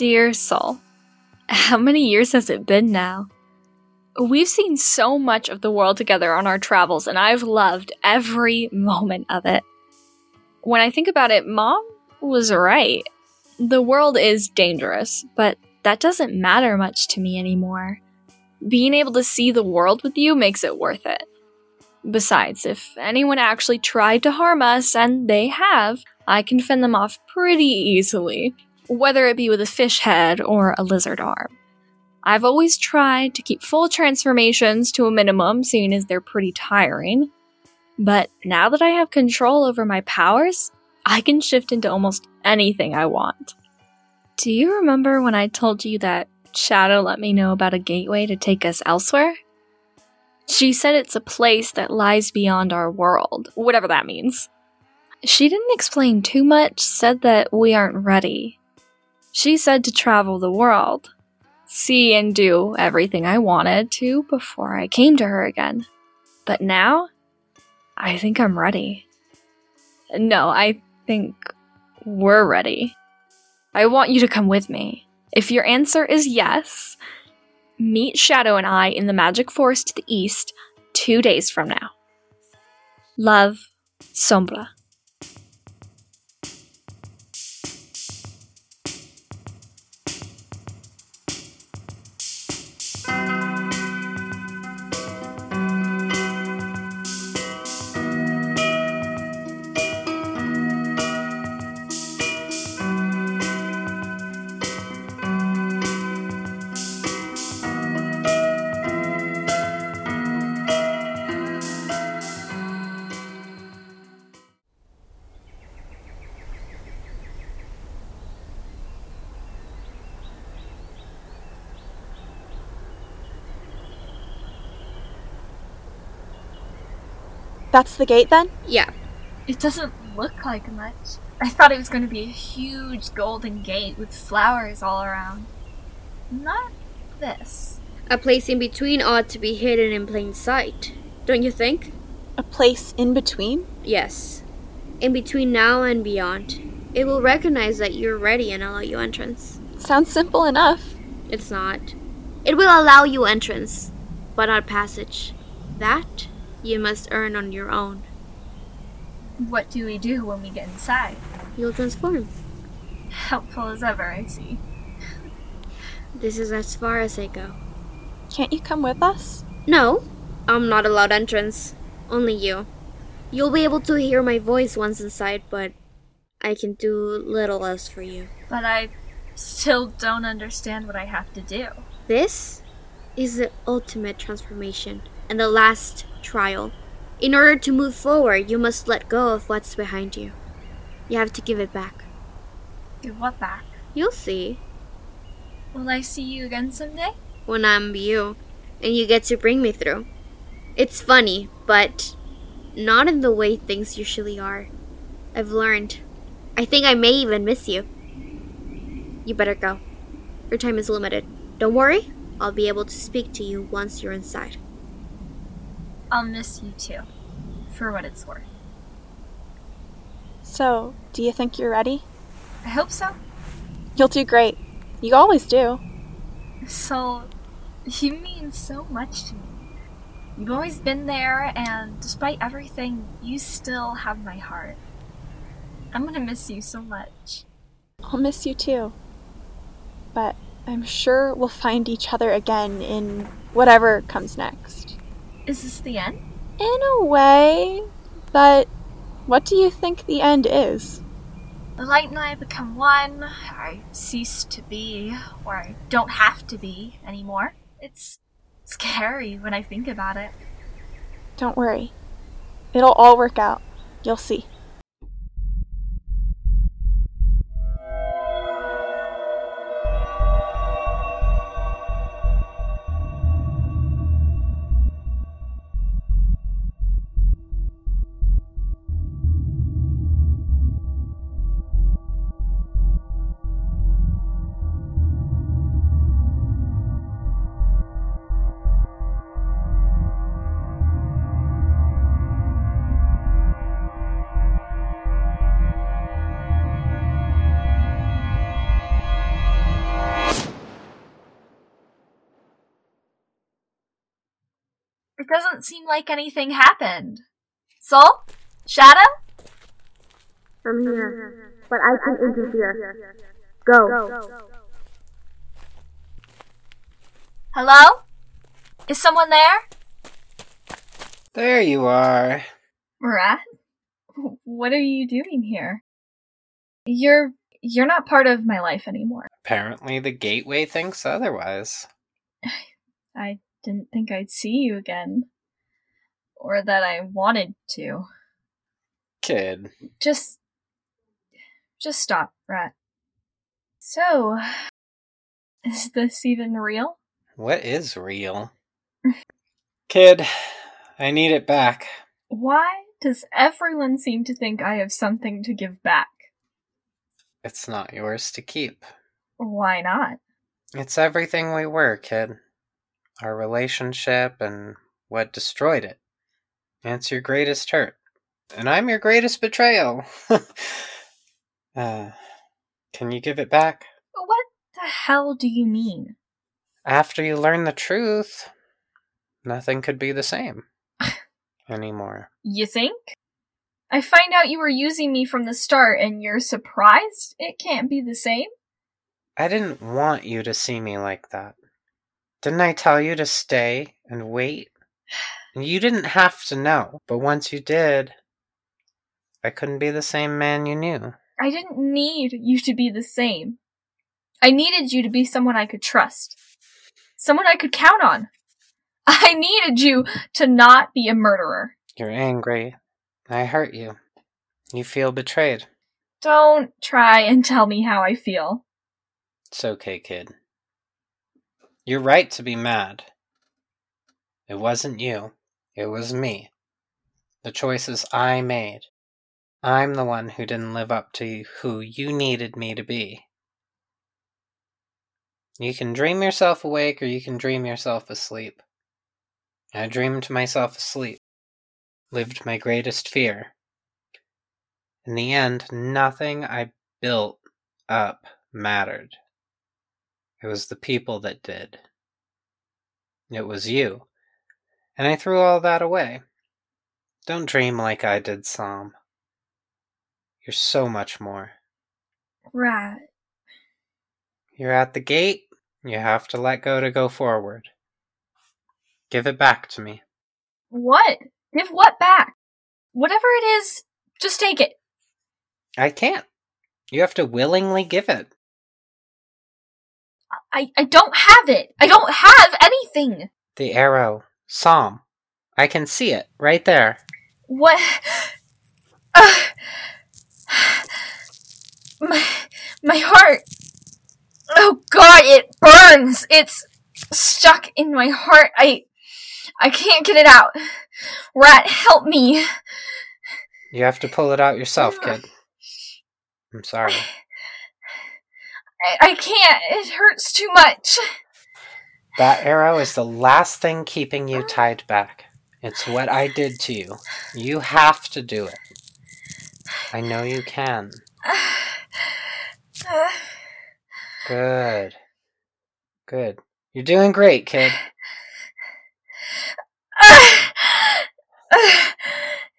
Dear soul, how many years has it been now? We've seen so much of the world together on our travels, and I've loved every moment of it. When I think about it, Mom was right. The world is dangerous, but that doesn't matter much to me anymore. Being able to see the world with you makes it worth it. Besides, if anyone actually tried to harm us, and they have, I can fend them off pretty easily, whether it be with a fish head or a lizard arm. I've always tried to keep full transformations to a minimum, seeing as they're pretty tiring. But now that I have control over my powers, I can shift into almost anything I want. Do you remember when I told you that Shadow let me know about a gateway to take us elsewhere? She said it's a place that lies beyond our world, whatever that means. She didn't explain too much, said that we aren't ready. She said to travel the world, see and do everything I wanted to before I came to her again. But now, I think I'm ready. No, I think we're ready. I want you to come with me. If your answer is yes, meet Shadow and I in the Magic Forest to the east two days from now. Love, Sombra. That's the gate then? Yeah. It doesn't look like much. I thought it was going to be a huge golden gate with flowers all around. Not this. A place in between ought to be hidden in plain sight. Don't you think? A place in between? Yes. In between now and beyond. It will recognize that you're ready and allow you entrance. Sounds simple enough. It's not. It will allow you entrance, but not passage. That you must earn on your own. What do we do when we get inside? You'll transform. Helpful as ever, I see. This is as far as I go. Can't you come with us? No, I'm not allowed entrance. Only you. You'll be able to hear my voice once inside, but I can do little else for you. But I still don't understand what I have to do. This is the ultimate transformation and the last trial. In order to move forward, you must let go of what's behind you. You have to give it back. Give what back? You'll see. Will I see you again someday? When I'm you, and you get to bring me through. It's funny, but not in the way things usually are. I've learned. I think I may even miss you. You better go. Your time is limited. Don't worry, I'll be able to speak to you once you're inside. I'll miss you too, for what it's worth. So, do you think you're ready? I hope so. You'll do great. You always do. So, you mean so much to me. You've always been there, and despite everything, you still have my heart. I'm gonna miss you so much. I'll miss you too. But I'm sure we'll find each other again in whatever comes next. Is this the end? In a way, but what do you think the end is? The light and I become one. I cease to be, or I don't have to be anymore. It's scary when I think about it. Don't worry. It'll all work out. You'll see. It doesn't seem like anything happened. Soul? Shadow? I'm here, but I can interfere. Go. Hello? Is someone there? There you are. Rat? What are you doing here? You're you're not part of my life anymore. Apparently, the gateway thinks otherwise. I didn't think I'd see you again. Or that I wanted to. Kid. Just. Just stop, Rat. So. Is this even real? What is real? Kid, I need it back. Why does everyone seem to think I have something to give back? It's not yours to keep. Why not? It's everything we were, kid. Our relationship and what destroyed it. It's your greatest hurt. And I'm your greatest betrayal. uh, can you give it back? What the hell do you mean? After you learn the truth, nothing could be the same anymore. You think? I find out you were using me from the start and you're surprised it can't be the same? I didn't want you to see me like that. Didn't I tell you to stay and wait? And you didn't have to know, but once you did, I couldn't be the same man you knew. I didn't need you to be the same. I needed you to be someone I could trust. Someone I could count on. I needed you to not be a murderer. You're angry. I hurt you. You feel betrayed. Don't try and tell me how I feel. It's okay, kid. You're right to be mad. It wasn't you. It was me. The choices I made. I'm the one who didn't live up to who you needed me to be. You can dream yourself awake or you can dream yourself asleep. I dreamed myself asleep, lived my greatest fear. In the end, nothing I built up mattered. It was the people that did. It was you. And I threw all that away. Don't dream like I did, Psalm. You're so much more. Right. You're at the gate. You have to let go to go forward. Give it back to me. What? Give what back? Whatever it is, just take it. I can't. You have to willingly give it. I, I don't have it. I don't have anything. The arrow. Psalm. I can see it right there. What? Uh, my, my heart. Oh god, it burns. It's stuck in my heart. I, I can't get it out. Rat, help me. You have to pull it out yourself, kid. I'm sorry. I, can't. It hurts too much. That arrow is the last thing keeping you uh-huh. tied back. It's what I did to you. You have to do it. I know you can. Good. Good. You're doing great, kid.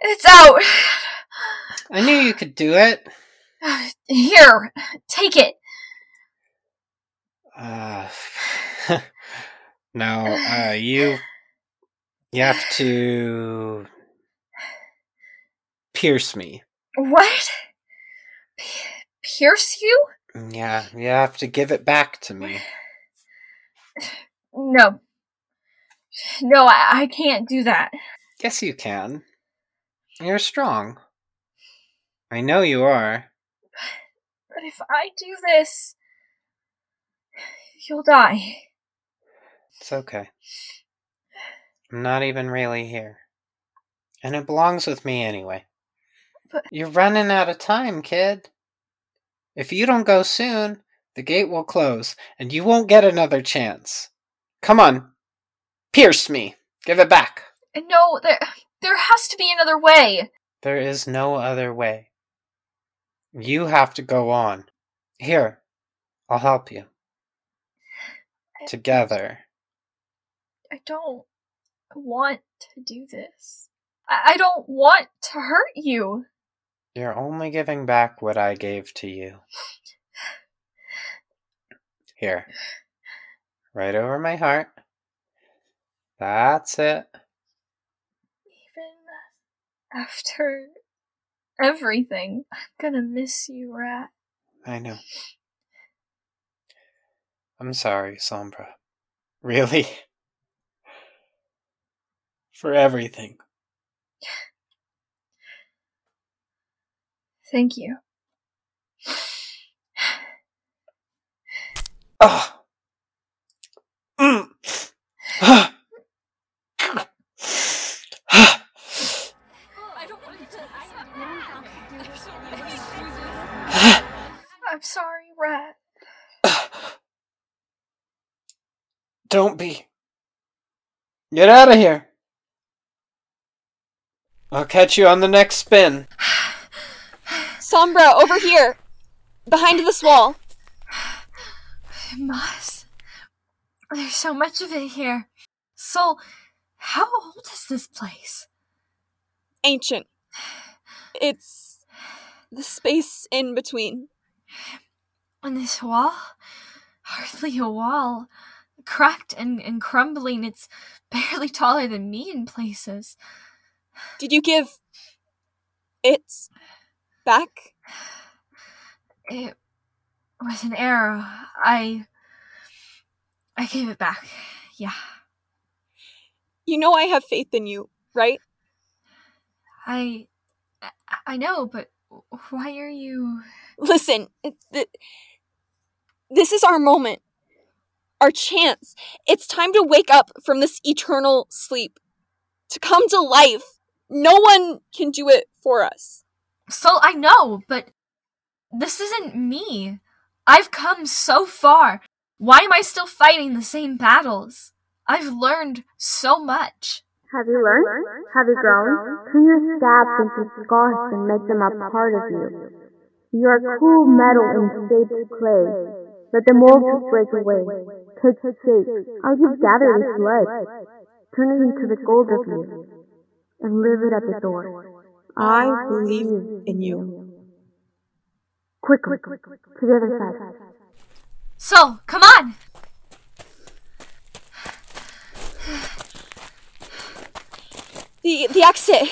It's out. I knew you could do it. Here, take it. Uh, no, uh, you you have to pierce me. What? P- pierce you? Yeah, you have to give it back to me. No. No, I, I can't do that. Yes, you can. You're strong. I know you are. But if I do this, you'll die. It's okay. I'm not even really here. And it belongs with me anyway. But- You're running out of time, kid. If you don't go soon, the gate will close, and you won't get another chance. Come on. Pierce me. Give it back. No, there, there has to be another way. There is no other way. You have to go on. Here, I'll help you. Together. I don't want to do this. I, I don't want to hurt you. You're only giving back what I gave to you. Here. Right over my heart. That's it. Even after everything, I'm gonna miss you, Rat. I know. I'm sorry, Sombra. Really? For everything. Thank you. Ah. Get out of here. I'll catch you on the next spin. Sombra, over here! Behind this wall. Moss. There's so much of it here. Soul, how old is this place? Ancient. It's the space in between. And this wall? Hardly a wall. Cracked and, and crumbling. It's barely taller than me in places. Did you give it back? It was an error. I. I gave it back. Yeah. You know I have faith in you, right? I. I know, but why are you. Listen, it, this is our moment. Our chance. It's time to wake up from this eternal sleep. To come to life. No one can do it for us. Soul, I know, but this isn't me. I've come so far. Why am I still fighting the same battles? I've learned so much. Have you learned? Have you grown? Turn your scabs into scars and make them a part of you. You are cool metal in shaped clay. Let the mold break away. Take shape. I'll just gather this lead. Turn it into the gold of you. And live it at the door. I believe in you. Quickly, to the other side. Soul, come on! The the exit.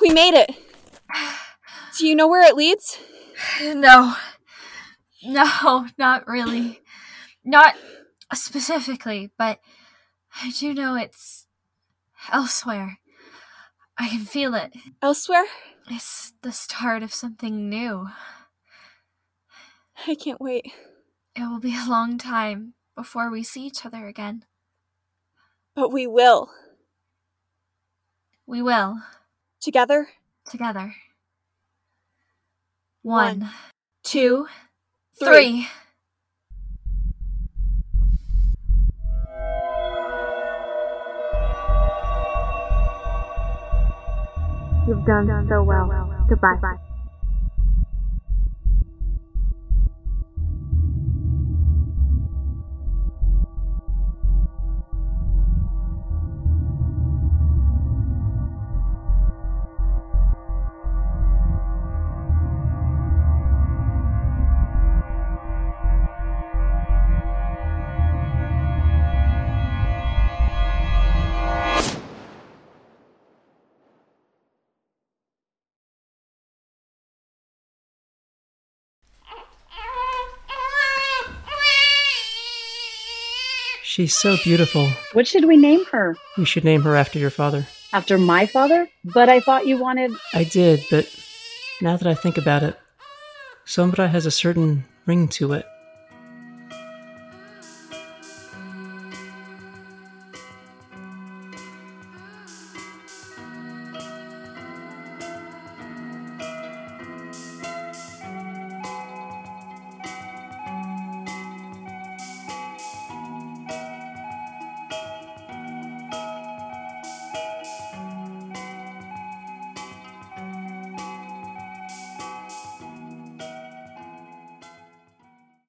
We made it. Do you know where it leads? No. No, not really. Not specifically, but I do know it's elsewhere. I can feel it. Elsewhere? It's the start of something new. I can't wait. It will be a long time before we see each other again. But we will. We will, Together? together. One, One, two, three. three. You've done so well. Goodbye. She's so beautiful. What should we name her? You should name her after your father. After my father? But I thought you wanted. I did, but now that I think about it, Sombra has a certain ring to it.